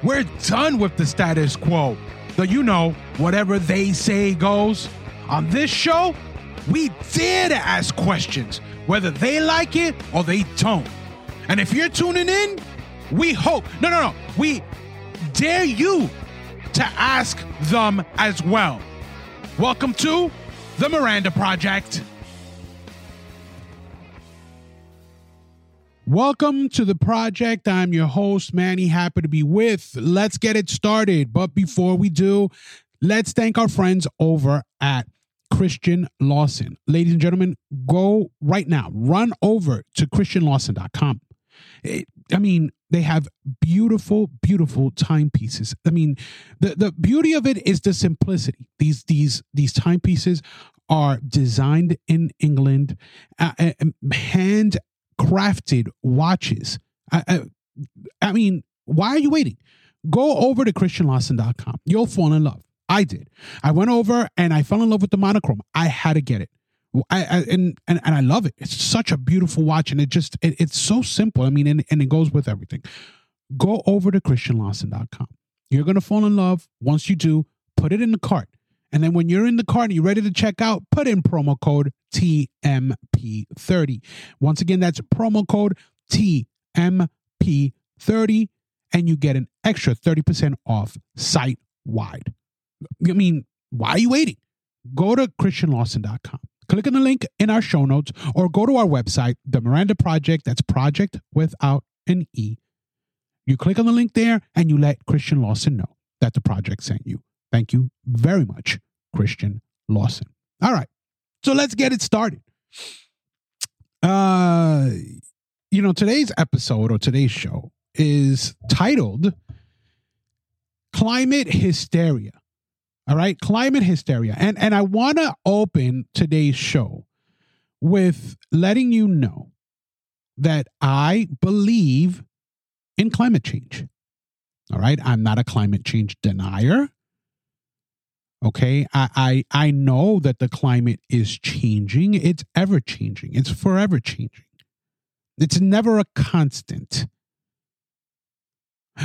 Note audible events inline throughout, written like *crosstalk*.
We're done with the status quo. The you know, whatever they say goes. On this show, we dare to ask questions, whether they like it or they don't. And if you're tuning in, we hope, no, no, no, we dare you to ask them as well. Welcome to the Miranda Project. Welcome to the project. I'm your host, Manny. Happy to be with. Let's get it started. But before we do, let's thank our friends over at Christian Lawson. Ladies and gentlemen, go right now, run over to ChristianLawson.com. It, I mean, they have beautiful, beautiful timepieces. I mean, the, the beauty of it is the simplicity. These these these timepieces are designed in England, uh, uh, hand crafted watches. I, I, I mean, why are you waiting? Go over to ChristianLawson.com. You'll fall in love. I did. I went over and I fell in love with the monochrome. I had to get it. I, I, and, and and I love it. It's such a beautiful watch, and it just it, it's so simple. I mean, and, and it goes with everything. Go over to ChristianLawson.com. You're gonna fall in love. Once you do, put it in the cart. And then when you're in the cart and you're ready to check out, put in promo code TMP30. Once again, that's promo code TMP30, and you get an extra 30% off site wide. I mean, why are you waiting? Go to ChristianLawson.com. Click on the link in our show notes or go to our website, the Miranda Project. That's project without an E. You click on the link there and you let Christian Lawson know that the project sent you. Thank you very much, Christian Lawson. All right. So let's get it started. Uh you know, today's episode or today's show is titled Climate Hysteria. All right, climate hysteria. And and I want to open today's show with letting you know that I believe in climate change. All right, I'm not a climate change denier. Okay, I, I I know that the climate is changing. It's ever changing. It's forever changing. It's never a constant.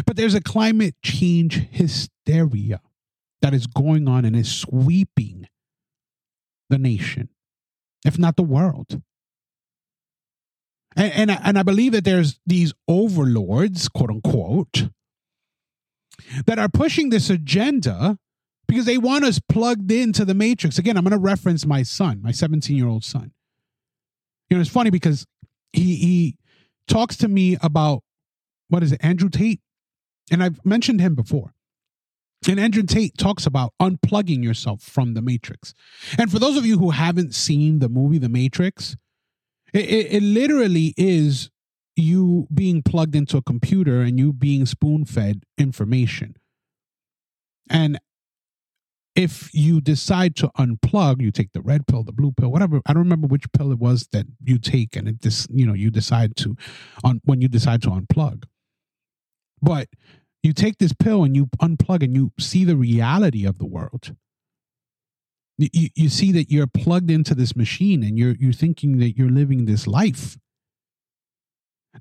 But there's a climate change hysteria that is going on and is sweeping the nation, if not the world. And, and, and I believe that there's these overlords, quote unquote, that are pushing this agenda because they want us plugged into the matrix. Again, I'm going to reference my son, my 17 year old son. You know, it's funny because he he talks to me about what is it, Andrew Tate, and I've mentioned him before. And Andrew Tate talks about unplugging yourself from the Matrix. And for those of you who haven't seen the movie The Matrix, it, it, it literally is you being plugged into a computer and you being spoon fed information. And if you decide to unplug, you take the red pill, the blue pill, whatever. I don't remember which pill it was that you take, and it just you know you decide to on when you decide to unplug. But you take this pill and you unplug and you see the reality of the world. You, you see that you're plugged into this machine and you're you're thinking that you're living this life.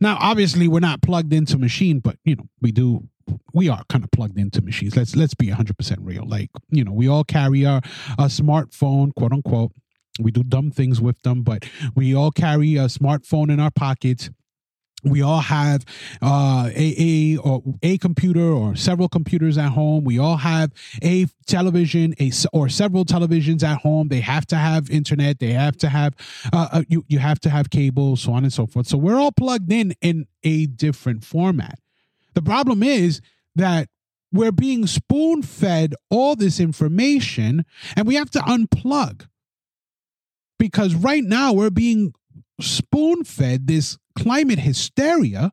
Now, obviously, we're not plugged into machine, but you know, we do we are kind of plugged into machines. Let's let's be 100% real. Like, you know, we all carry our a smartphone, quote unquote. We do dumb things with them, but we all carry a smartphone in our pockets we all have uh, a a or a computer or several computers at home. We all have a television, a or several televisions at home. They have to have internet. They have to have uh, uh, you you have to have cable, so on and so forth. So we're all plugged in in a different format. The problem is that we're being spoon fed all this information, and we have to unplug because right now we're being spoon fed this climate hysteria.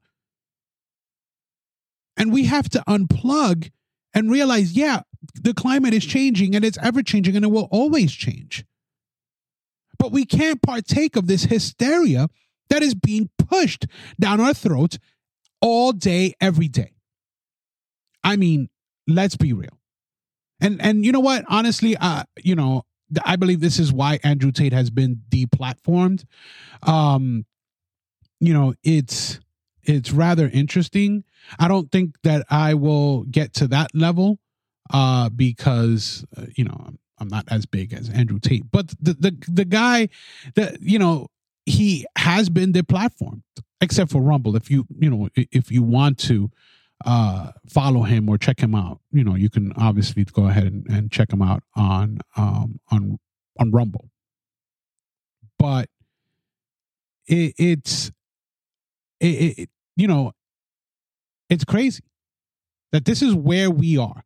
And we have to unplug and realize, yeah, the climate is changing and it's ever changing and it will always change. But we can't partake of this hysteria that is being pushed down our throats all day, every day. I mean, let's be real. And and you know what? Honestly, uh, you know, I believe this is why Andrew Tate has been deplatformed. Um, you know, it's it's rather interesting I don't think that I will get to that level uh, because uh, you know I'm, I'm not as big as Andrew Tate, but the the the guy that you know he has been deplatformed except for Rumble. If you you know if you want to uh follow him or check him out. You know you can obviously go ahead and, and check him out on um on on rumble. But it, it's it, it you know it's crazy that this is where we are.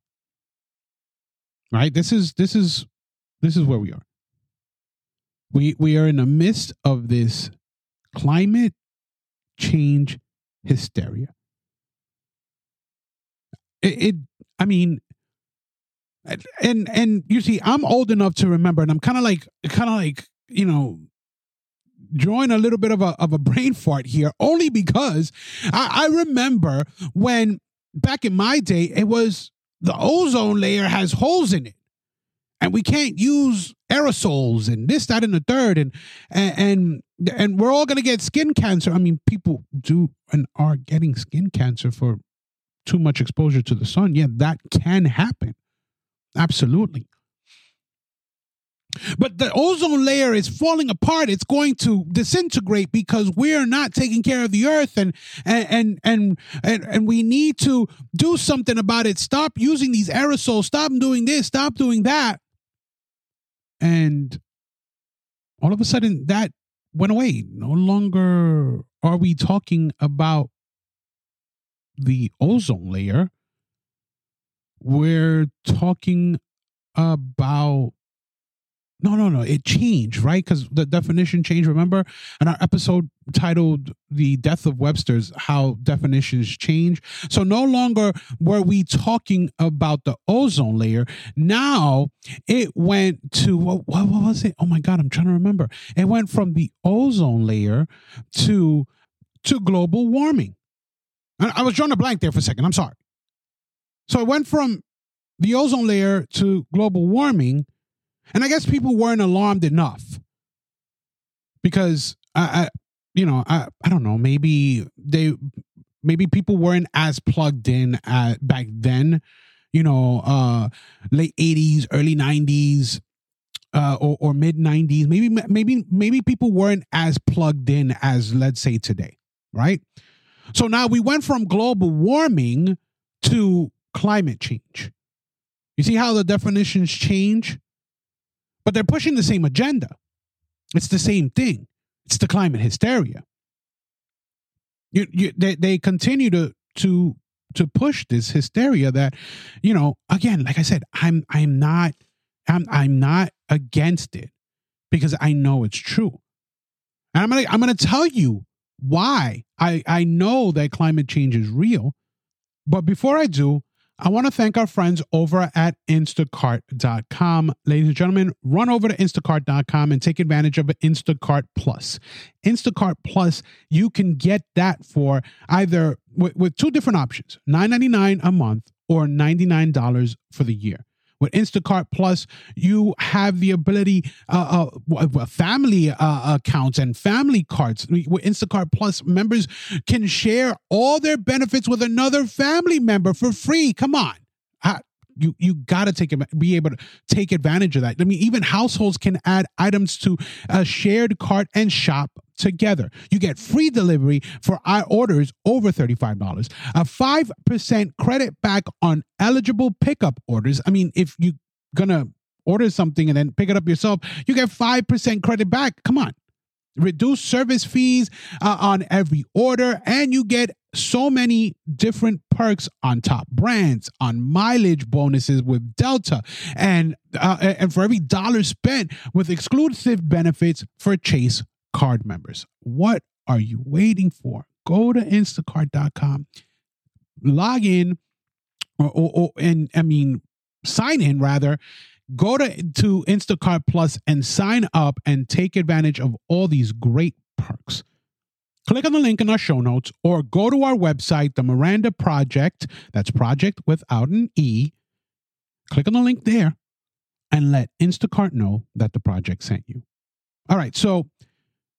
Right? This is this is this is where we are. We we are in the midst of this climate change hysteria it, it i mean and and you see i'm old enough to remember and i'm kind of like kind of like you know drawing a little bit of a of a brain fart here only because I, I remember when back in my day it was the ozone layer has holes in it and we can't use aerosols and this that and the third and and and we're all to get skin cancer. I mean people do and are getting skin cancer for too much exposure to the sun yeah that can happen. Absolutely. But the ozone layer is falling apart. It's going to disintegrate because we're not taking care of the earth and and and and and, we need to do something about it. Stop using these aerosols. Stop doing this. Stop doing that. And all of a sudden that went away. No longer are we talking about the ozone layer we're talking about no, no, no. It changed, right? Because the definition changed. Remember in our episode titled The Death of Webster's, how definitions change. So no longer were we talking about the ozone layer. Now it went to, what, what, what was it? Oh my God, I'm trying to remember. It went from the ozone layer to to global warming. I was drawing a blank there for a second. I'm sorry. So it went from the ozone layer to global warming and I guess people weren't alarmed enough because I, I you know, I, I don't know, maybe they maybe people weren't as plugged in at back then, you know, uh late 80s, early 90s, uh, or, or mid 90s maybe maybe maybe people weren't as plugged in as let's say today right so now we went from global warming to climate change you see how the definitions change but they're pushing the same agenda. It's the same thing. It's the climate hysteria. You, you, they, they continue to to to push this hysteria that, you know, again, like I said, I'm I'm not I'm I'm not against it because I know it's true. And I'm gonna I'm gonna tell you why I, I know that climate change is real. But before I do, I want to thank our friends over at Instacart.com. Ladies and gentlemen, run over to Instacart.com and take advantage of Instacart Plus. Instacart Plus, you can get that for either with, with two different options $9.99 a month or $99 for the year. With Instacart Plus, you have the ability, uh, uh, family uh, accounts and family cards. With Instacart Plus, members can share all their benefits with another family member for free. Come on. I, you you got to take be able to take advantage of that. I mean, even households can add items to a shared cart and shop together. You get free delivery for our orders over $35, a 5% credit back on eligible pickup orders. I mean, if you're going to order something and then pick it up yourself, you get 5% credit back. Come on. Reduce service fees uh, on every order, and you get so many different perks on top brands, on mileage bonuses with Delta, and uh, and for every dollar spent with exclusive benefits for Chase card members. What are you waiting for? Go to instacart.com, log in, or, or, or, and I mean, sign in rather. Go to, to Instacart Plus and sign up and take advantage of all these great perks. Click on the link in our show notes or go to our website, the Miranda Project. That's project without an E. Click on the link there and let Instacart know that the project sent you. All right. So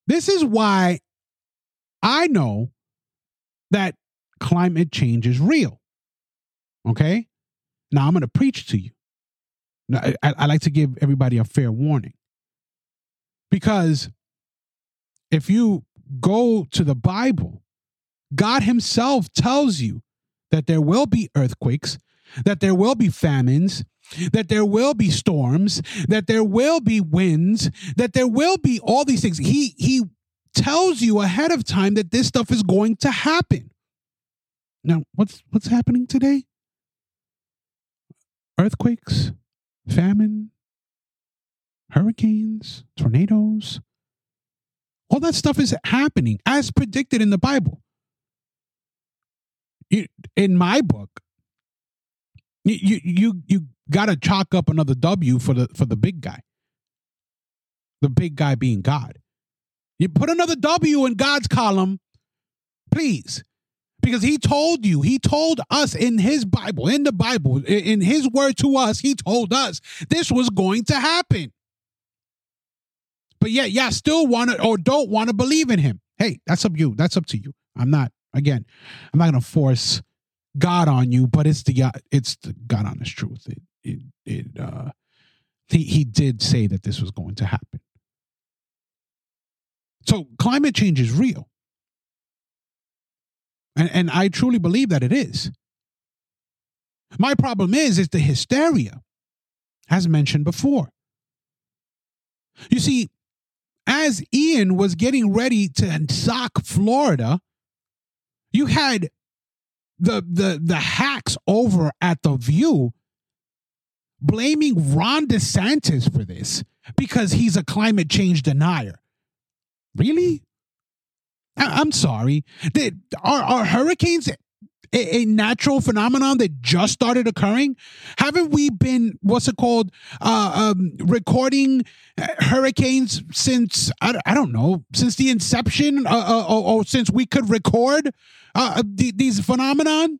this is why I know that climate change is real. Okay? Now I'm going to preach to you. Now, I, I like to give everybody a fair warning because if you go to the Bible, God Himself tells you that there will be earthquakes, that there will be famines, that there will be storms, that there will be winds, that there will be all these things. He he tells you ahead of time that this stuff is going to happen. Now, what's what's happening today? Earthquakes, famine, hurricanes, tornadoes. All that stuff is happening as predicted in the Bible. In my book, you you you got to chalk up another W for the for the big guy. The big guy being God. You put another W in God's column, please. Because he told you, he told us in his Bible, in the Bible, in his word to us, he told us this was going to happen. But yet, yeah, still want to or don't want to believe in him. Hey, that's up you. That's up to you. I'm not, again, I'm not going to force God on you, but it's the it's the God honest truth. It it it uh he he did say that this was going to happen. So climate change is real. And and I truly believe that it is. My problem is is the hysteria, as mentioned before. You see, as Ian was getting ready to sock Florida, you had the the the hacks over at the View blaming Ron DeSantis for this because he's a climate change denier. Really? I- am sorry. Are, are hurricanes a, a, natural phenomenon that just started occurring? Haven't we been, what's it called, uh, um, recording hurricanes since, I, I don't know, since the inception uh, uh, or, or, since we could record uh, uh these phenomenon?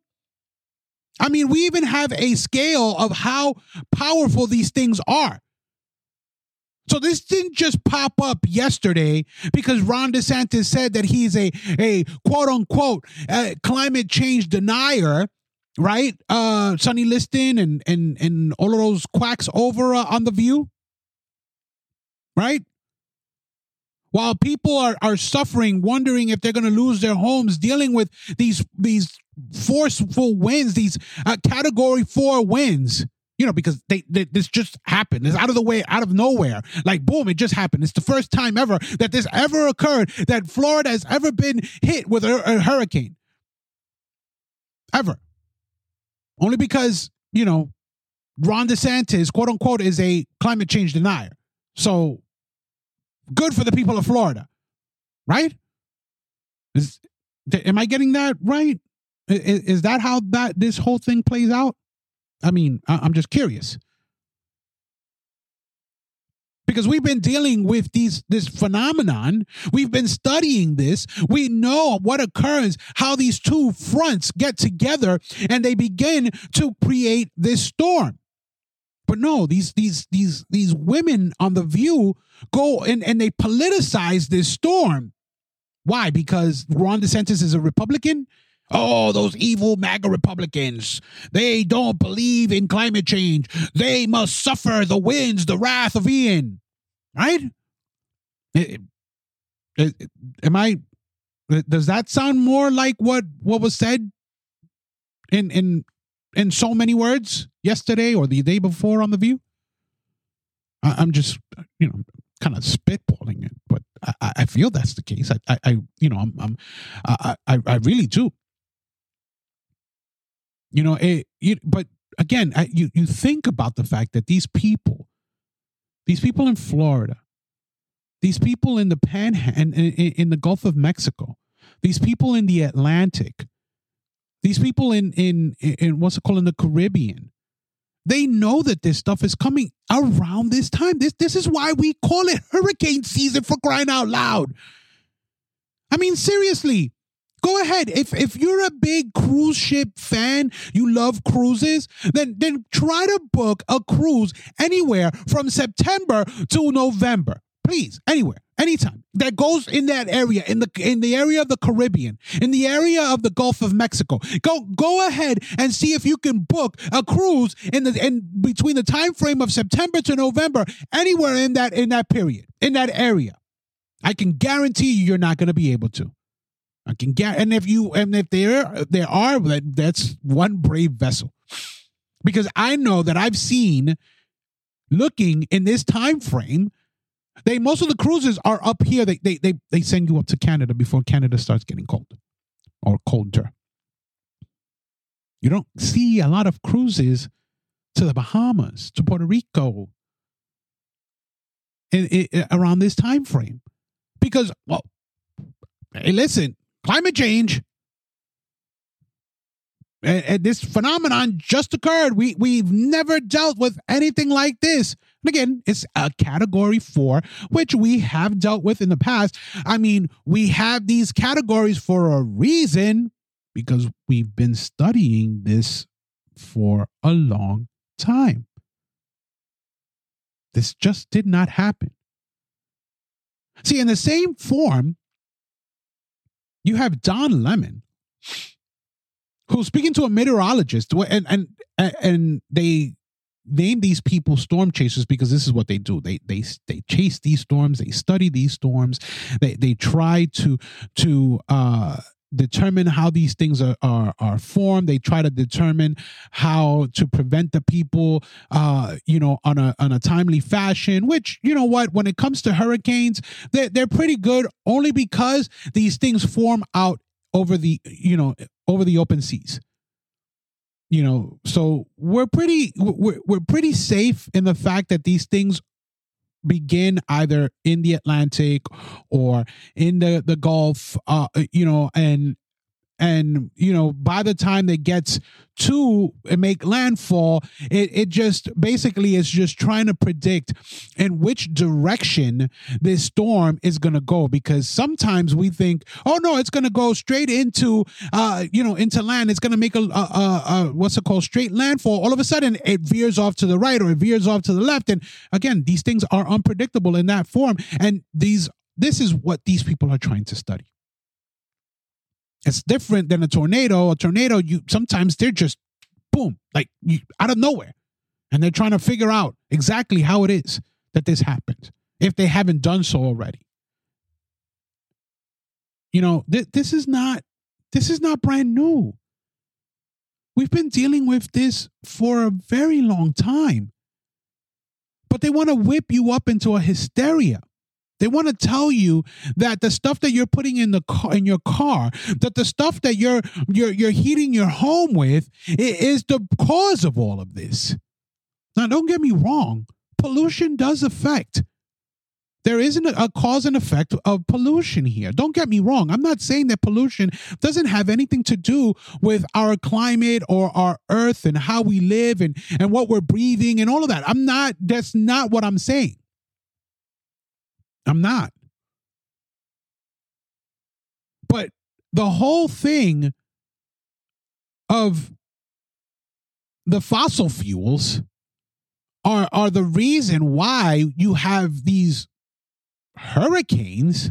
I mean, we even have a scale of how powerful these things are. So this didn't just pop up yesterday because Ron DeSantis said that he's a a quote unquote uh, climate change denier, right? Uh, Sunny Hostin and and and all of those quacks over uh, on the View, right? While people are are suffering, wondering if they're going to lose their homes, dealing with these these forceful wins, these uh, Category Four wins you know, because they, they, this just happened. It's out of the way, out of nowhere. Like boom, it just happened. It's the first time ever that this ever occurred that Florida has ever been hit with a, a hurricane. Ever. Only because, you know, Ron DeSantis, quote unquote, is a climate change denier. So good for the people of Florida. Right? Is am I getting that right? Is, is that how that this whole thing plays out? I mean, I, am just curious. Because we've been dealing with these this phenomenon. We've been studying this. We know what occurs how these two fronts get together and they begin to create this storm. But no these these these these women on the view go and and they politicize this storm. Why? Because ron desantis is a republican Oh, those evil MAGA Republicans. They don't believe in climate change. They must suffer the winds, the wrath of Ian. Right? Eh, eh, eh, am I does that sound more like what what was said in in in so many words yesterday or the day before on the view? I, am just you know kind of spitballing it, but I, I feel that's the case. I, I, you know, I'm, I'm I, I, I really do. You know, it, but again, I, you you think about the fact that these people, these people in Florida, these people in the pan in, in the Gulf of Mexico, these people in the Atlantic, these people in in in what's it called in the Caribbean, they know that this stuff is coming around this time. This this is why we call it hurricane season for crying out loud. I mean, seriously, Go ahead. If if you're a big cruise ship fan, you love cruises, then then try to book a cruise anywhere from September to November. Please, anywhere. anytime that goes in that area in the in the area of the Caribbean, in the area of the Gulf of Mexico, go go ahead and see if you can book a cruise in the in between the time frame of September to November, anywhere in that in that period, in that area. I can guarantee you, you're not going to be able to. I can get, and if you, and if there there are, that that's one brave vessel, because I know that I've seen, looking in this time frame, they most of the cruises are up here. They they they they send you up to Canada before Canada starts getting cold, or colder. You don't see a lot of cruises to the Bahamas, to Puerto Rico, in, in, around this time frame, because well, hey, listen, climate change. And, and, this phenomenon just occurred. We we've never dealt with anything like this. And again it's a category 4 which we have dealt with in the past. I mean we have these categories for a reason because we've been studying this for a long time. This just did not happen. See in the same form you have Don Lemon, who's speaking to a meteorologist, and and and they name these people storm chasers because this is what they do. They they they chase these storms. They study these storms. They they try to to uh, determine how these things are, are, are formed. They try to determine how to prevent the people, uh, you know, on a on a timely fashion. Which you know what, when it comes to hurricanes, they're they're pretty good only because these things form out over the you know over the open seas. You know, so we're pretty we're we're pretty safe in the fact that these things begin either in the Atlantic or in the the Gulf, uh, you know, and and you know by the time it gets to make landfall it, it just basically is just trying to predict in which direction this storm is going to go. Because sometimes we think oh no it's going to go straight into uh you know into land. It's going to make a, a, a, a what's it called? Straight landfall. All of a sudden it veers off to the right or it veers off to the left. And again these things are unpredictable in that form. And these this is what these people are trying to study it's different than a tornado. A tornado, you sometimes they're just boom, like you, out of nowhere, and they're trying to figure out exactly how it is that this happens if they haven't done so already. You know, th- this is not this is not brand new. We've been dealing with this for a very long time. But they want to whip you up into a hysteria. They want to tell you that the stuff that you're putting in the car, in your car, that the stuff that you're you're you're heating your home with is the cause of all of this. Now, don't get me wrong. Pollution does affect. There isn't a cause and effect of pollution here. Don't get me wrong. I'm not saying that pollution doesn't have anything to do with our climate or our earth and how we live and, and what we're breathing and all of that. I'm not, that's not what I'm saying. I'm not. But the whole thing of the fossil fuels are are the reason why you have these hurricanes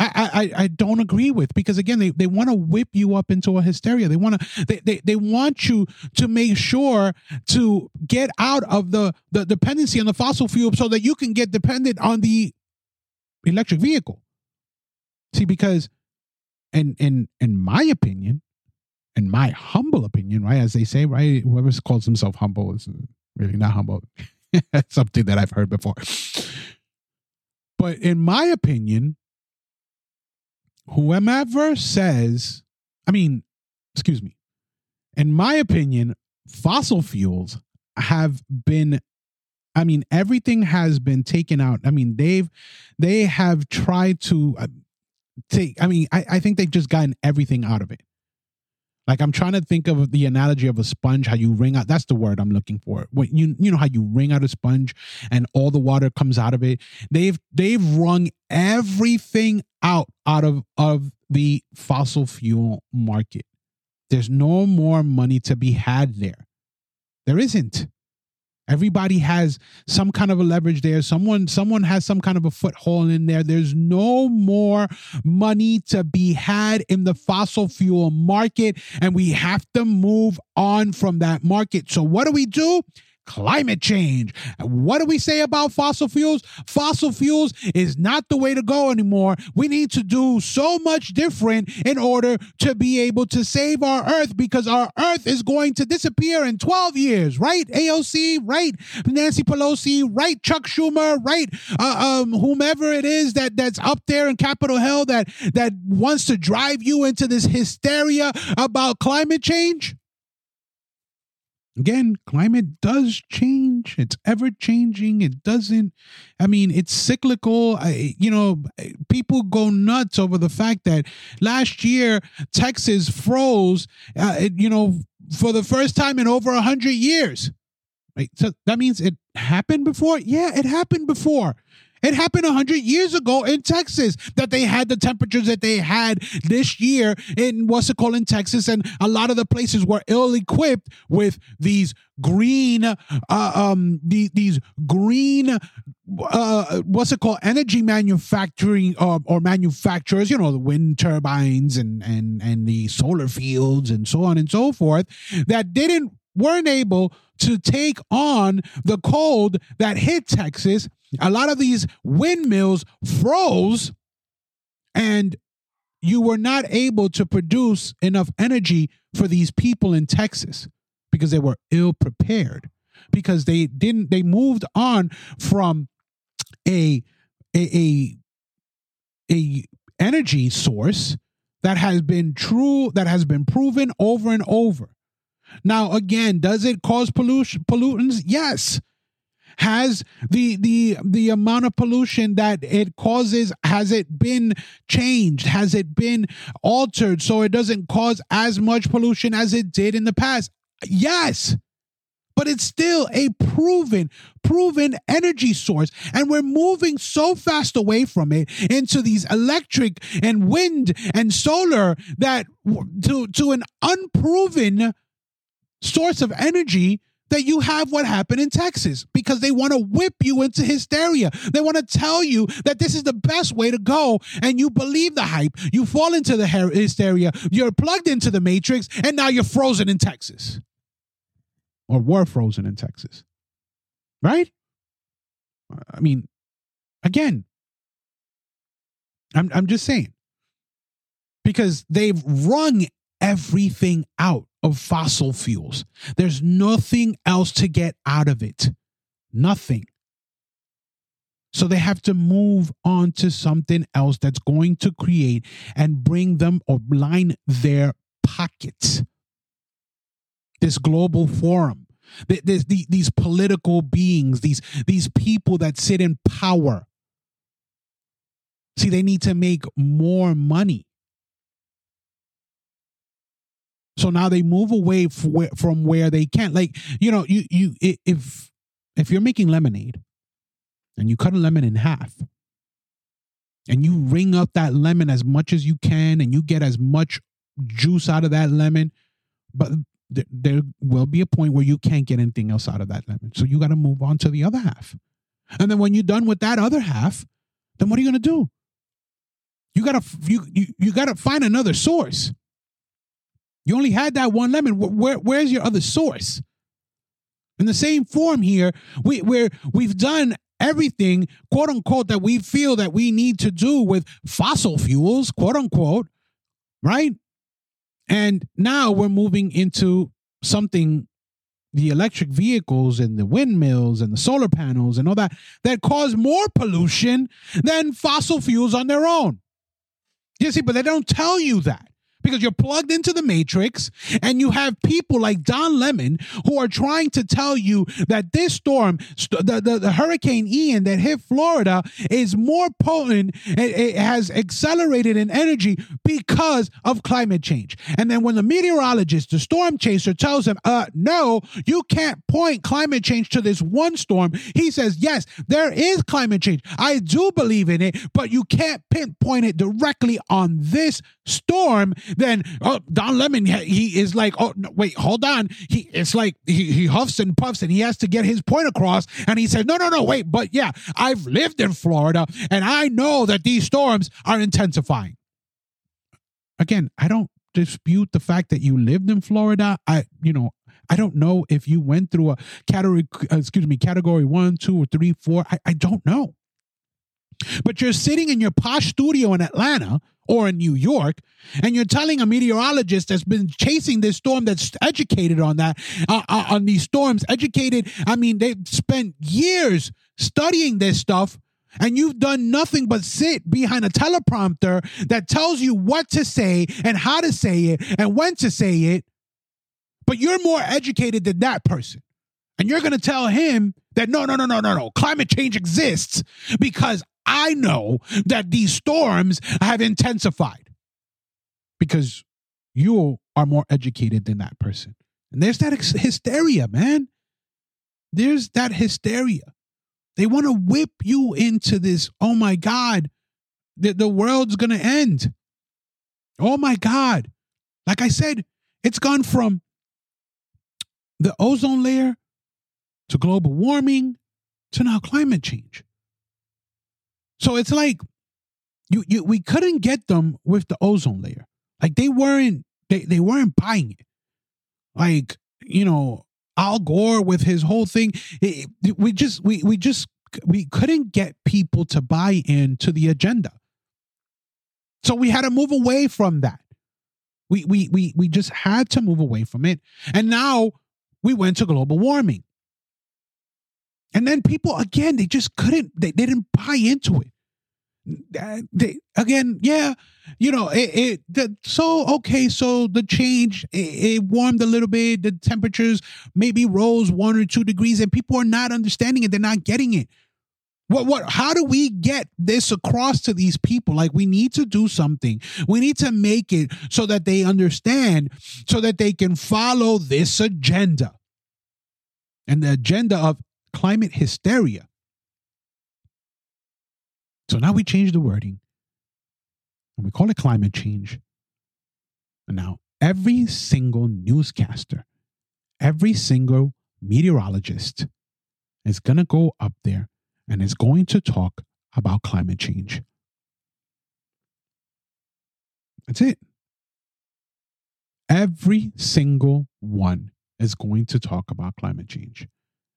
I, I, I don't agree with because again they, they want to whip you up into a hysteria. They want to they, they, they want you to make sure to get out of the, the dependency on the fossil fuel so that you can get dependent on the electric vehicle. See, because in in in my opinion, in my humble opinion, right, as they say, right, whoever calls himself humble is really not humble. *laughs* Something that I've heard before. But in my opinion, whoever says, I mean, excuse me, in my opinion, fossil fuels have been I mean, everything has been taken out. I mean, they've they have tried to uh, take. I mean, I, I think they've just gotten everything out of it. Like I'm trying to think of the analogy of a sponge, how you wring out. That's the word I'm looking for. When you you know how you wring out a sponge and all the water comes out of it. They've they've wrung everything out out of of the fossil fuel market. There's no more money to be had there. There isn't. Everybody has some kind of a leverage there. Someone someone has some kind of a foothold in there. There's no more money to be had in the fossil fuel market and we have to move on from that market. So what do we do? Climate change. What do we say about fossil fuels? Fossil fuels is not the way to go anymore. We need to do so much different in order to be able to save our earth because our earth is going to disappear in 12 years, right? AOC, right? Nancy Pelosi, right? Chuck Schumer, right? Uh, um, whomever it is that that's up there in Capitol Hill that that wants to drive you into this hysteria about climate change again climate does change. It's ever changing it doesn't i mean it's cyclical. I, you know people go nuts over the fact that last year texas froze uh, it, you know for the first time in over 100 years. Right? So that means it happened before? Yeah it happened before it happened 100 years ago in Texas that they had the temperatures that they had this year in what's it called in Texas. And a lot of the places were ill equipped with these green, uh, um, the, these green, uh, what's it called? Energy manufacturing uh, or manufacturers, you know, the wind turbines and, and, and the solar fields and so on and so forth that didn't, weren't able to take on the cold that hit Texas a lot of these windmills froze and you were not able to produce enough energy for these people in Texas because they were ill prepared because they didn't they moved on from a a a, a energy source that has been true that has been proven over and over. Now again does it cause pollution pollutants? Yes has the the the amount of pollution that it causes has it been changed? Has it been altered so it doesn't cause as much pollution as it did in the past? Yes. But it's still a proven proven energy source and we're moving so fast away from it into these electric and wind and solar that to to an unproven source of energy that you have what happened in Texas because they want to whip you into hysteria. They want to tell you that this is the best way to go, and you believe the hype. You fall into the hysteria. You're plugged into the matrix, and now you're frozen in Texas, or were frozen in Texas, right? I mean, again, I'm I'm just saying because they've wrung everything out of fossil fuels. There's nothing else to get out of it. Nothing. So they have to move on to something else that's going to create and bring them or line their pockets. This global forum, this, these political beings, these, these people that sit in power. See, they need to make more money. So now they move away from where they can't. Like you know, you you if if you're making lemonade and you cut a lemon in half and you wring up that lemon as much as you can and you get as much juice out of that lemon, but there, there will be a point where you can't get anything else out of that lemon. So you got to move on to the other half. And then when you're done with that other half, then what are you going to do? You got to you you, you got to find another source. You only had that one lemon. Where, where's your other source? In the same form here, we, we've done everything, quote unquote, that we feel that we need to do with fossil fuels, quote unquote, right? And now we're moving into something the electric vehicles and the windmills and the solar panels and all that that cause more pollution than fossil fuels on their own. You see, but they don't tell you that because you're plugged into the matrix and you have people like Don Lemon who are trying to tell you that this storm, the, the, the Hurricane Ian that hit Florida, is more potent, it, it has accelerated in energy because of climate change. And then when the meteorologist, the storm chaser, tells him, uh, no, you can't point climate change to this one storm, he says, yes, there is climate change. I do believe in it, but you can't pinpoint it directly on this storm then oh, Don Lemon, he is like, oh no, wait, hold on. He it's like he, he huffs and puffs and he has to get his point across. And he says, no, no, no, wait, but yeah, I've lived in Florida and I know that these storms are intensifying. Again, I don't dispute the fact that you lived in Florida. I, you know, I don't know if you went through a category, excuse me, category one, two, or three, four. I, I don't know. But you're sitting in your posh studio in Atlanta or in New York, and you're telling a meteorologist that's been chasing this storm, that's educated on that, uh, uh, on these storms, educated. I mean, they've spent years studying this stuff, and you've done nothing but sit behind a teleprompter that tells you what to say and how to say it and when to say it. But you're more educated than that person. And you're going to tell him that no, no, no, no, no, no, climate change exists because I know that these storms have intensified because you are more educated than that person. And there's that hysteria, man. There's that hysteria. They want to whip you into this, oh my God, the, the world's going to end. Oh my God. Like I said, it's gone from the ozone layer to global warming to now climate change. So it's like you you we couldn't get them with the ozone layer. Like they weren't they, they weren't buying it. Like, you know, Al Gore with his whole thing, it, we just we we just we couldn't get people to buy into the agenda. So we had to move away from that. We we we we just had to move away from it. And now we went to global warming. And then people again, they just couldn't, they, they didn't buy into it. They, again, yeah, you know, it, it the, so okay, so the change it, it, warmed a little bit, the temperatures maybe rose one or two degrees, and people are not understanding it, they're not getting it. What what how do we get this across to these people? Like we need to do something. We need to make it so that they understand, so that they can follow this agenda. And the agenda of climate hysteria. So now we change the wording and we call it climate change. And now every single newscaster, every single meteorologist is going to go up there and is going to talk about climate change. That's it. Every single one is going to talk about climate change.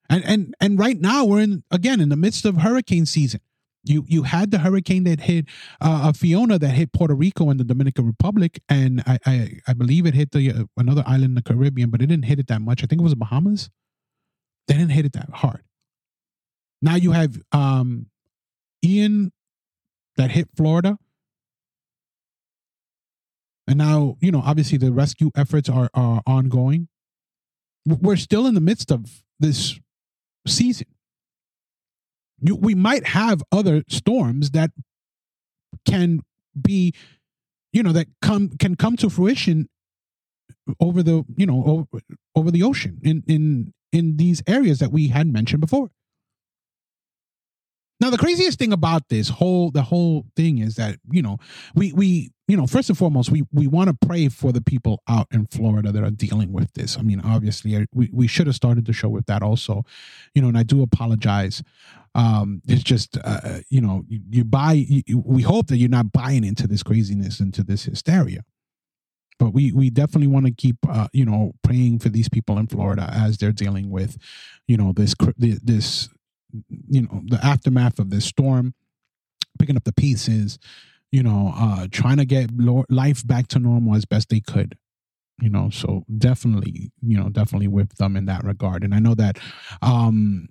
And and and right now we're in again in the midst of hurricane season. You you had the hurricane that hit uh, Fiona that hit Puerto Rico and the Dominican Republic, and I I, I believe it hit the uh, another island in the Caribbean, but it didn't hit it that much. I think it was the Bahamas. They didn't hit it that hard. Now you have um, Ian that hit Florida. And now, you know, obviously the rescue efforts are, are ongoing. We're still in the midst of this season. You, we might have other storms that can be, you know, that come can come to fruition over the, you know, over, over the ocean in in in these areas that we had mentioned before. Now, the craziest thing about this whole the whole thing is that you know we we you know first and foremost we we want to pray for the people out in Florida that are dealing with this. I mean, obviously, we we should have started the show with that also, you know. And I do apologize. Um, it's just uh, you know you, you buy. You, we hope that you're not buying into this craziness, into this hysteria but we we definitely want to keep uh, you know praying for these people in Florida as they're dealing with you know this this you know the aftermath of this storm picking up the pieces you know uh trying to get life back to normal as best they could you know so definitely you know definitely with them in that regard. And i know that um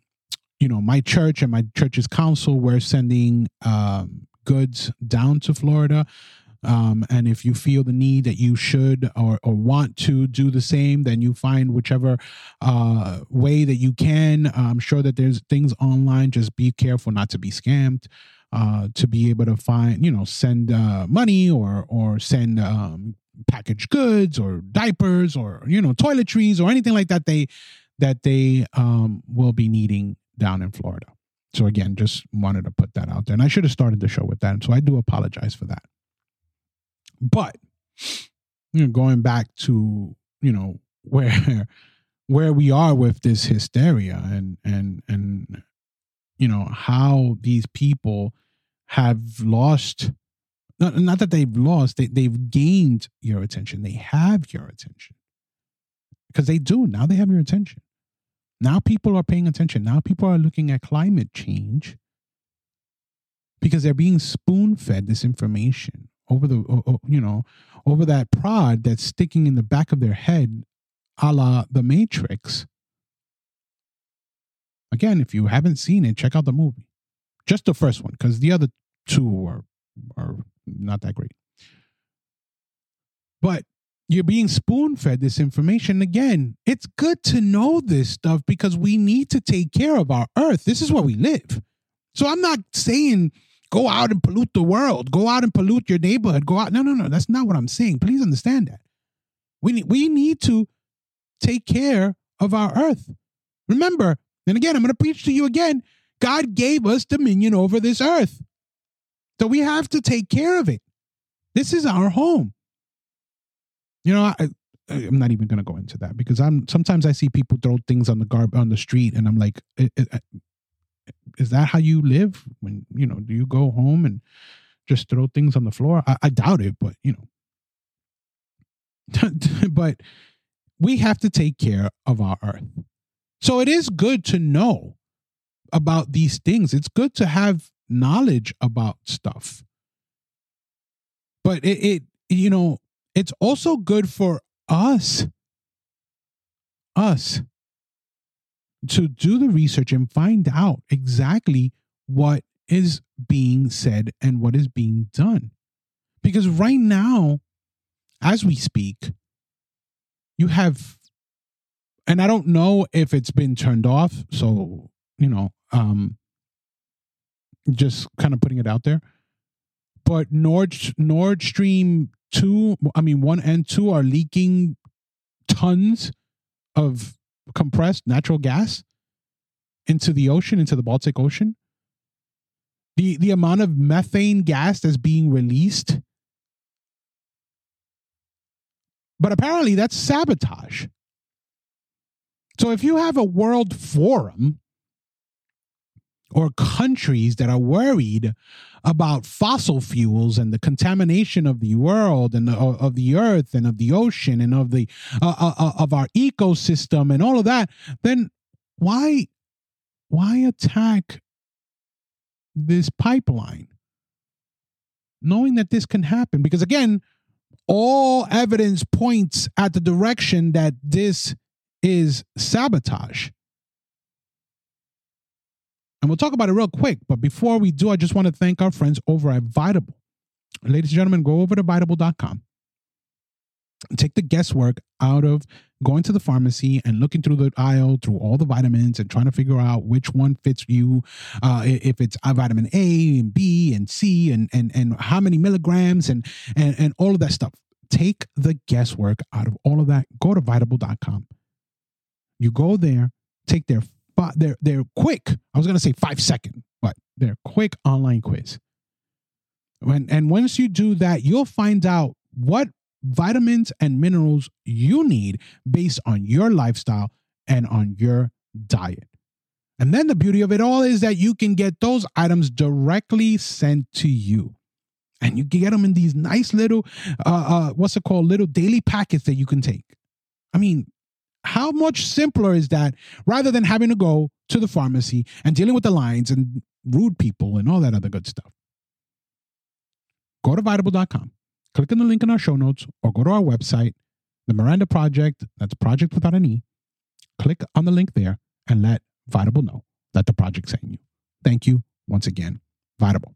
you know my church and my church's council we're sending um goods down to florida um, and if you feel the need that you should or, or want to do the same, then you find whichever uh, way that you can. I'm sure that there's things online. Just be careful not to be scammed. Uh, to be able to find, you know, send uh, money or or send um, packaged goods or diapers or you know toiletries or anything like that. They that they um, will be needing down in Florida. So again, just wanted to put that out there, and I should have started the show with that. So I do apologize for that. But you know, going back to you know where *laughs* where we are with this hysteria and and and you know how these people have lost not, not that they've lost they, they've gained your attention. They have your attention. Because they do. Now they have your attention. Now people are paying attention. Now people are looking at climate change because they're being spoon fed this information over the you know over that prod that's sticking in the back of their head a la the matrix. Again if you haven't seen it check out the movie. Just the first one because the other two are are not that great. But you're being spoon fed this information again. It's good to know this stuff because we need to take care of our earth. This is where we live. So i'm not saying go out and pollute the world. Go out and pollute your neighborhood. Go out no no no that's not what i'm saying. Please understand that. We need, we need to take care of our earth. Remember and again i'm going to preach to you again god gave us dominion over this earth. So we have to take care of it. This is our home. You know I, I'm not even going to go into that because I'm sometimes I see people throw things on the garb on the street and I'm like, eh, eh, eh, is that how you live? When you know, do you go home and just throw things on the floor? I, I doubt it, but you know, *laughs* but we have to take care of our earth. So it is good to know about these things. It's good to have knowledge about stuff. But it, it you know, it's also good for us us to do the research and find out exactly what is being said and what is being done. Because right now as we speak you have and i don't know if it's been turned off so you know um just kind of putting it out there but nord nord stream 2 i mean 1 and 2 are leaking tons of compressed natural gas into the ocean into the baltic ocean. The the amount of methane gas that's being released. But apparently that's sabotage. So if you have a world forum or countries that are worried about fossil fuels and the contamination of the world and the, of the earth and of the ocean and of the uh, uh, uh, of our ecosystem and all of that then why why attack this pipeline? Knowing that this can happen because again all evidence points at the direction that this is sabotage we'll talk about it real quick. But before we do, I just want to thank our friends over at Vitable. Ladies and gentlemen, go over to vitable.com. Take the guesswork out of going to the pharmacy and looking through the aisle through all the vitamins and trying to figure out which one fits you. Uh, if it's vitamin A and B and C and and and how many milligrams and and and all of that stuff. Take the guesswork out of all of that. Go to vitable.com. You go there, take their but they're quick. I was gonna say five second, but they're quick online quiz. When and once you do that, you'll find out what vitamins and minerals you need based on your lifestyle and on your diet. And then the beauty of it all is that you can get those items directly sent to you. And you get them in these nice little, uh, uh, what's it called, little daily packets that you can take. I mean, how much simpler is that rather than having to go to the pharmacy and dealing with the lines and rude people and all that other good stuff? Go to vitable.com, click on the link in our show notes, or go to our website, the Miranda Project, that's Project without an E. Click on the link there and let Vitable know that the project sent you. Thank you once again, Vitable.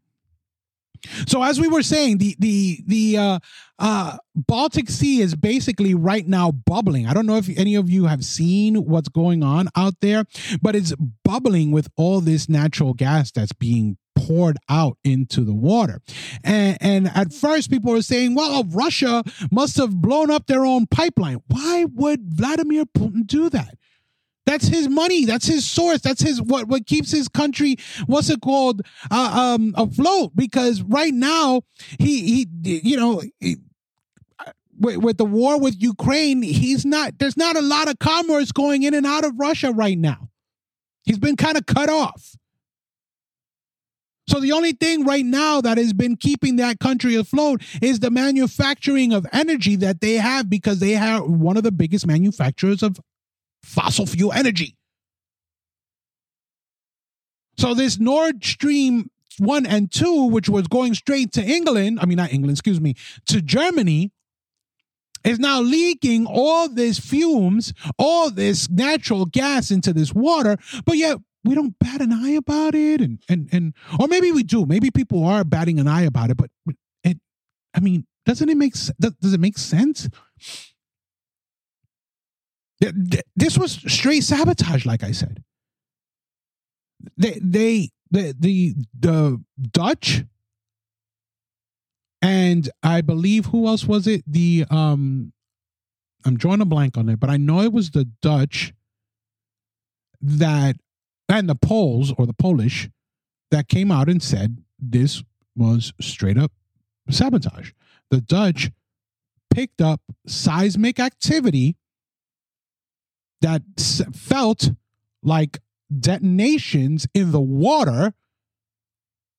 So as we were saying, the the the uh, uh, Baltic Sea is basically right now bubbling. I don't know if any of you have seen what's going on out there, but it's bubbling with all this natural gas that's being poured out into the water. And, and at first, people were saying, well, Russia must have blown up their own pipeline. Why would Vladimir Putin do that? That's his money. That's his source. That's his what what keeps his country. What's it called? Uh, um, afloat. Because right now he he you know. He, with, with the war with Ukraine, he's not. There's not a lot of commerce going in and out of Russia right now. He's been kind of cut off. So the only thing right now that has been keeping that country afloat is the manufacturing of energy that they have because they have one of the biggest manufacturers of fossil fuel energy. So this Nord Stream 1 and 2 which was going straight to England, I mean not England, excuse me, to Germany is now leaking all this fumes, all this natural gas into this water, but yet we don't bat an eye about it and and and or maybe we do maybe people are batting an eye about it but it i mean doesn't it make does it make sense this was straight sabotage like i said they they the the the dutch and i believe who else was it the um i'm drawing a blank on it but i know it was the dutch that and the Poles or the Polish that came out and said this was straight up sabotage. The Dutch picked up seismic activity that felt like detonations in the water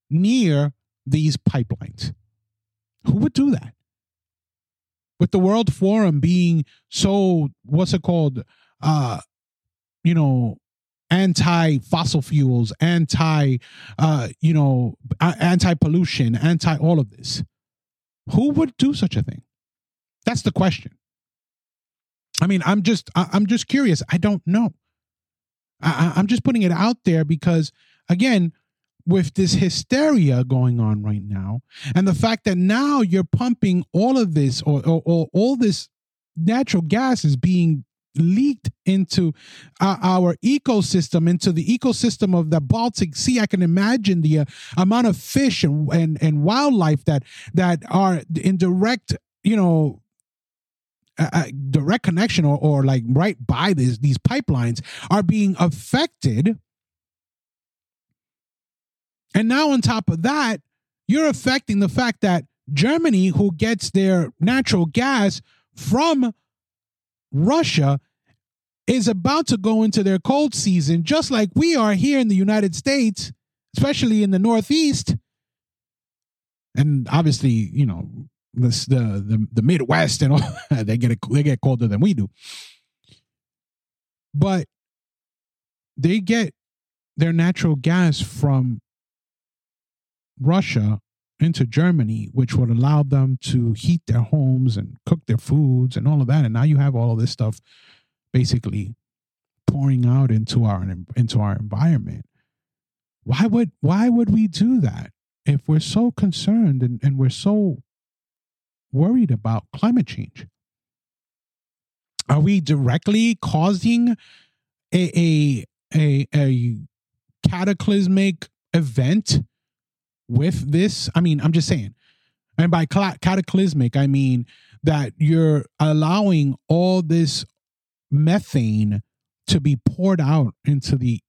near these pipelines. Who would do that? With the World Forum being so, what's it called? Uh, you know, anti fossil fuels, anti, uh, you know, anti pollution, anti all of this. Who would do such a thing? That's the question. I mean, I'm just, I'm just curious. I don't know. I, I'm just putting it out there because, again, with this hysteria going on right now, and the fact that now you're pumping all of this or, or, or all this natural gas is being leaked into uh, our ecosystem, into the ecosystem of the Baltic Sea. I can imagine the uh, amount of fish and, and, and wildlife that that are in direct, you know, uh, direct connection or, or like right by these these pipelines are being affected. And now on top of that, you're affecting the fact that Germany, who gets their natural gas from Russia, is about to go into their cold season, just like we are here in the United States, especially in the Northeast. And obviously, you know, the the the Midwest and all *laughs* they get it, they get colder than we do. But they get their natural gas from Russia into Germany, which would allow them to heat their homes and cook their foods and all of that. And now you have all of this stuff basically pouring out into our into our environment why would why would we do that if we're so concerned and, and we're so worried about climate change. Are we directly causing a a a, a cataclysmic event with this? I mean i'm just saying. And by cataclysmic i mean that you're allowing all this methane to be poured out into the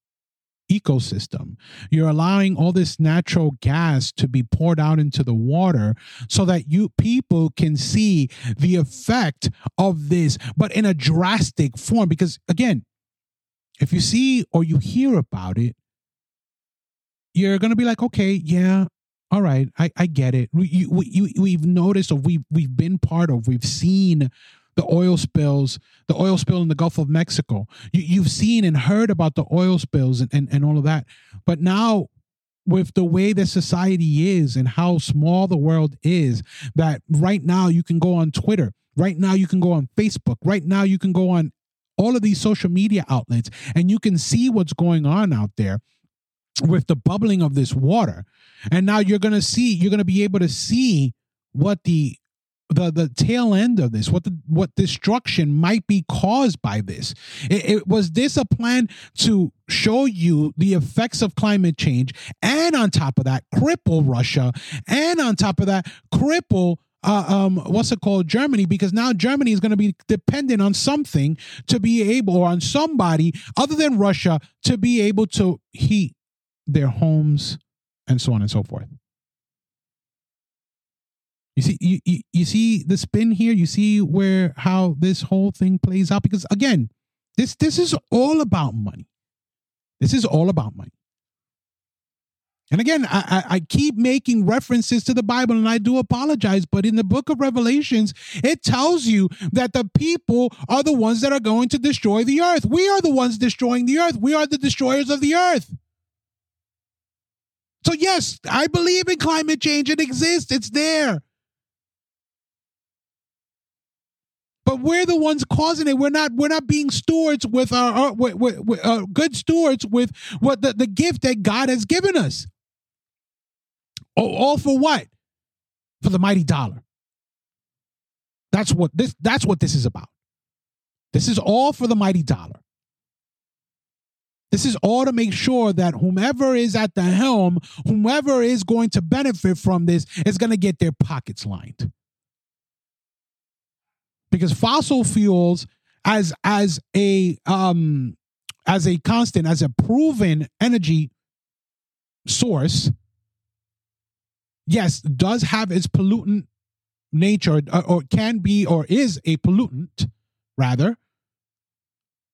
ecosystem. You're allowing all this natural gas to be poured out into the water so that you people can see the effect of this, but in a drastic form. Because again, if you see or you hear about it, you're going to be like, okay, yeah, all right, I, I get it. We, we, we've noticed or we've, we've been part of, we've seen the oil spills, the oil spill in the Gulf of Mexico. You, have seen and heard about the oil spills and, and, and all of that. But now, with the way that society is and how small the world is, that right now you can go on Twitter, right now you can go on Facebook, right now you can go on all of these social media outlets and you can see what's going on out there with the bubbling of this water. And now you're going to see, you're going to be able to see what the the the tail end of this what the what destruction might be caused by this. It, it, was this a plan to show you the effects of climate change and on top of that cripple russia and on top of that cripple uh, um, what's it called germany? Because now germany is going to be dependent on something to be able or on somebody other than russia to be able to heat their homes and so on and so forth You see, you, you, you see the spin here. You see where how this whole thing plays out. Because again, this this is all about money. This is all about money. And again, I, I, I, keep making references to the Bible, and I do apologize. But in the book of Revelations, it tells you that the people are the ones that are going to destroy the earth. We are the ones destroying the earth. We are the destroyers of the earth. So, yes, I believe in climate change. It exists, it's there. But we're the ones causing it. We're not. We're not being stewards with our, our with, with, uh, good stewards with what the, the gift that God has given us. Oh, all for what? For the mighty dollar. That's what this that's what this is about. This is all for the mighty dollar. This is all to make sure that whomever is at the helm, whomever is going to benefit from this, is going to get their pockets lined. Because fossil fuels, as as a um as a constant, as a proven energy source, yes, does have its pollutant nature, or, or can be, or is a pollutant, rather.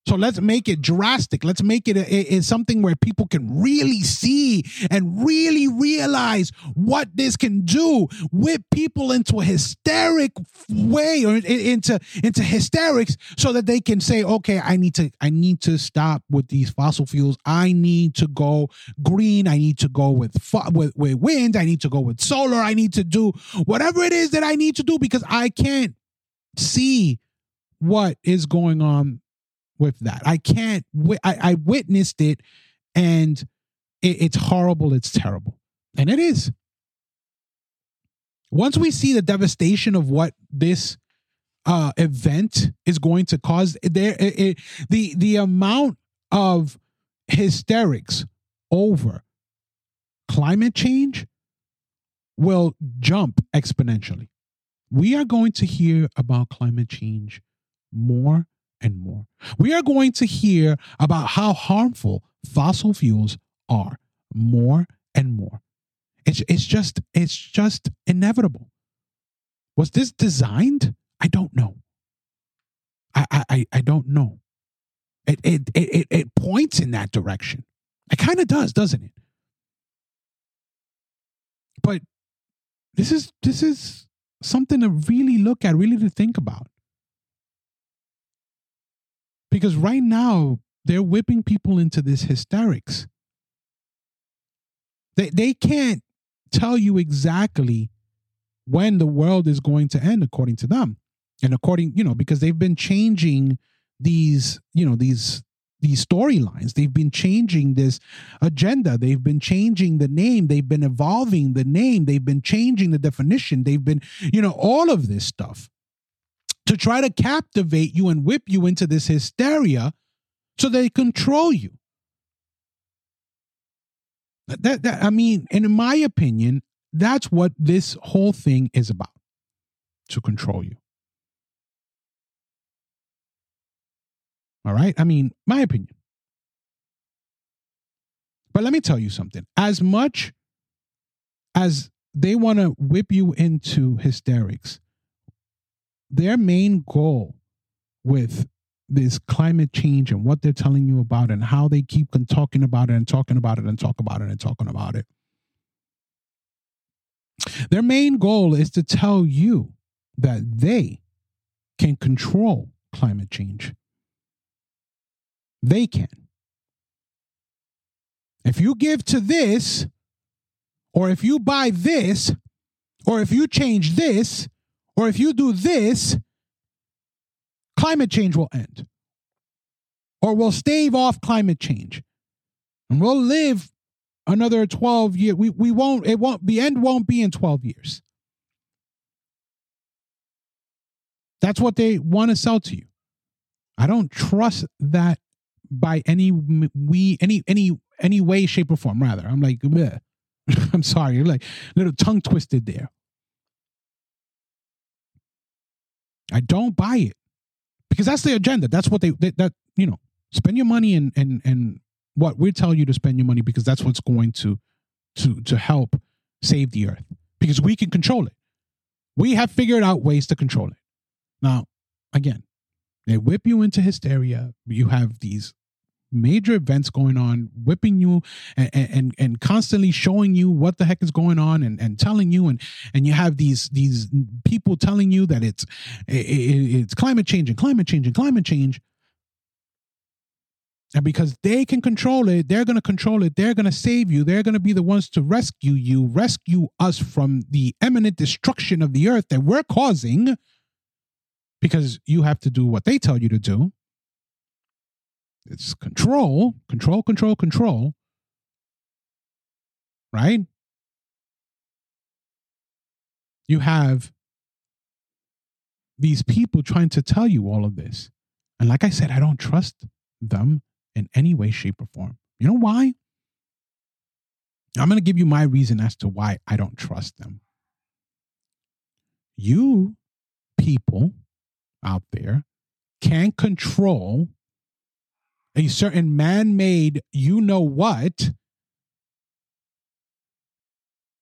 So let's make it drastic. Let's make it a, a, something where people can really see and really realize what this can do. Whip people into a hysteric way or into into hysterics, so that they can say, "Okay, I need to I need to stop with these fossil fuels. I need to go green. I need to go with with with wind. I need to go with solar. I need to do whatever it is that I need to do because I can't see what is going on with that. I can't. I, I witnessed it, and it, it's horrible. It's terrible, and it is. Once we see the devastation of what this uh, event is going to cause, there it, it, the the amount of hysterics over climate change will jump exponentially. We are going to hear about climate change more and more. We are going to hear about how harmful fossil fuels are more and more. It's, it's just it's just inevitable. Was this designed? I don't know. I I I don't know. It it it it points in that direction. It kind of does, doesn't it? But this is this is something to really look at, really to think about because right now they're whipping people into this hysterics. They they can't tell you exactly when the world is going to end according to them. And according, you know, because they've been changing these, you know, these these storylines. They've been changing this agenda. They've been changing the name. They've been evolving the name. They've been changing the definition. They've been, you know, all of this stuff to try to captivate you and whip you into this hysteria so they control you. That, that I mean, and in my opinion, that's what this whole thing is about to control you. All right? I mean, my opinion. But let me tell you something. As much as they want to whip you into hysterics, their main goal with this climate change and what they're telling you about and how they keep on talking about it and talking about it and talk about it and talking about it. Their main goal is to tell you that they can control climate change. They can. If you give to this, or if you buy this, or if you change this, or if you do this, climate change will end. Or we'll stave off climate change. And we'll live another 12 years. We, we won't, it won't, the end won't be in 12 years. That's what they want to sell to you. I don't trust that by any we any any any way, shape, or form. Rather, I'm like, *laughs* I'm sorry, you're like a little tongue twisted there. I don't buy it because that's the agenda. That's what they, they that you know spend your money and and and what we're telling you to spend your money because that's what's going to to to help save the earth because we can control it. We have figured out ways to control it. Now, again, they whip you into hysteria. You have these major events going on, whipping you and, and and constantly showing you what the heck is going on and, and telling you and and you have these these people telling you that it's it, it's climate change and climate change and climate change. And because they can control it, they're going to control it. They're going to save you. They're going to be the ones to rescue you, rescue us from the imminent destruction of the earth that we're causing because you have to do what they tell you to do. It's control, control, control, control. Right? You have these people trying to tell you all of this. And like I said, I don't trust them in any way, shape, or form. You know why? I'm going to give you my reason as to why I don't trust them. You people out there can control a certain man made, you know what,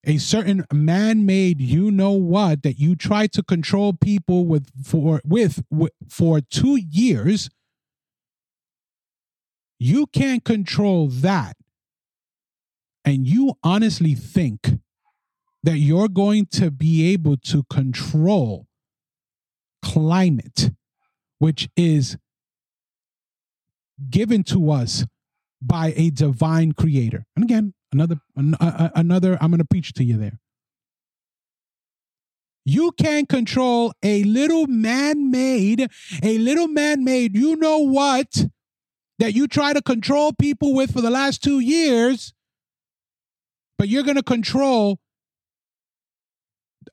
a certain man made, you know what, that you try to control people with for with, with for two years. You can't control that. And you honestly think that you're going to be able to control climate, which is given to us by a divine creator. And again, another another I'm going to preach to you there. You can control a little man-made, a little man-made, you know what, that you try to control people with for the last 2 years, but you're going to control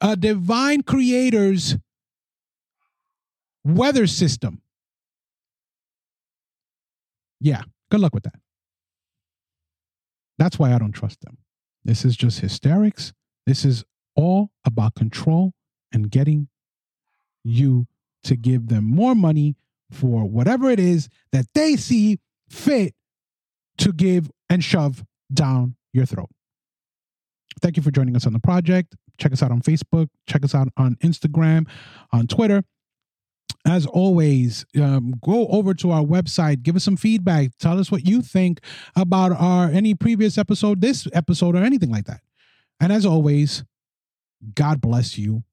a divine creator's weather system. Yeah, good luck with that. That's why I don't trust them. This is just hysterics. This is all about control and getting you to give them more money for whatever it is that they see fit to give and shove down your throat. Thank you for joining us on the project. Check us out on Facebook. Check us out on Instagram, on Twitter as always, um, go over to our website, give us some feedback, tell us what you think about our any previous episode, this episode, or anything like that. And as always, God bless you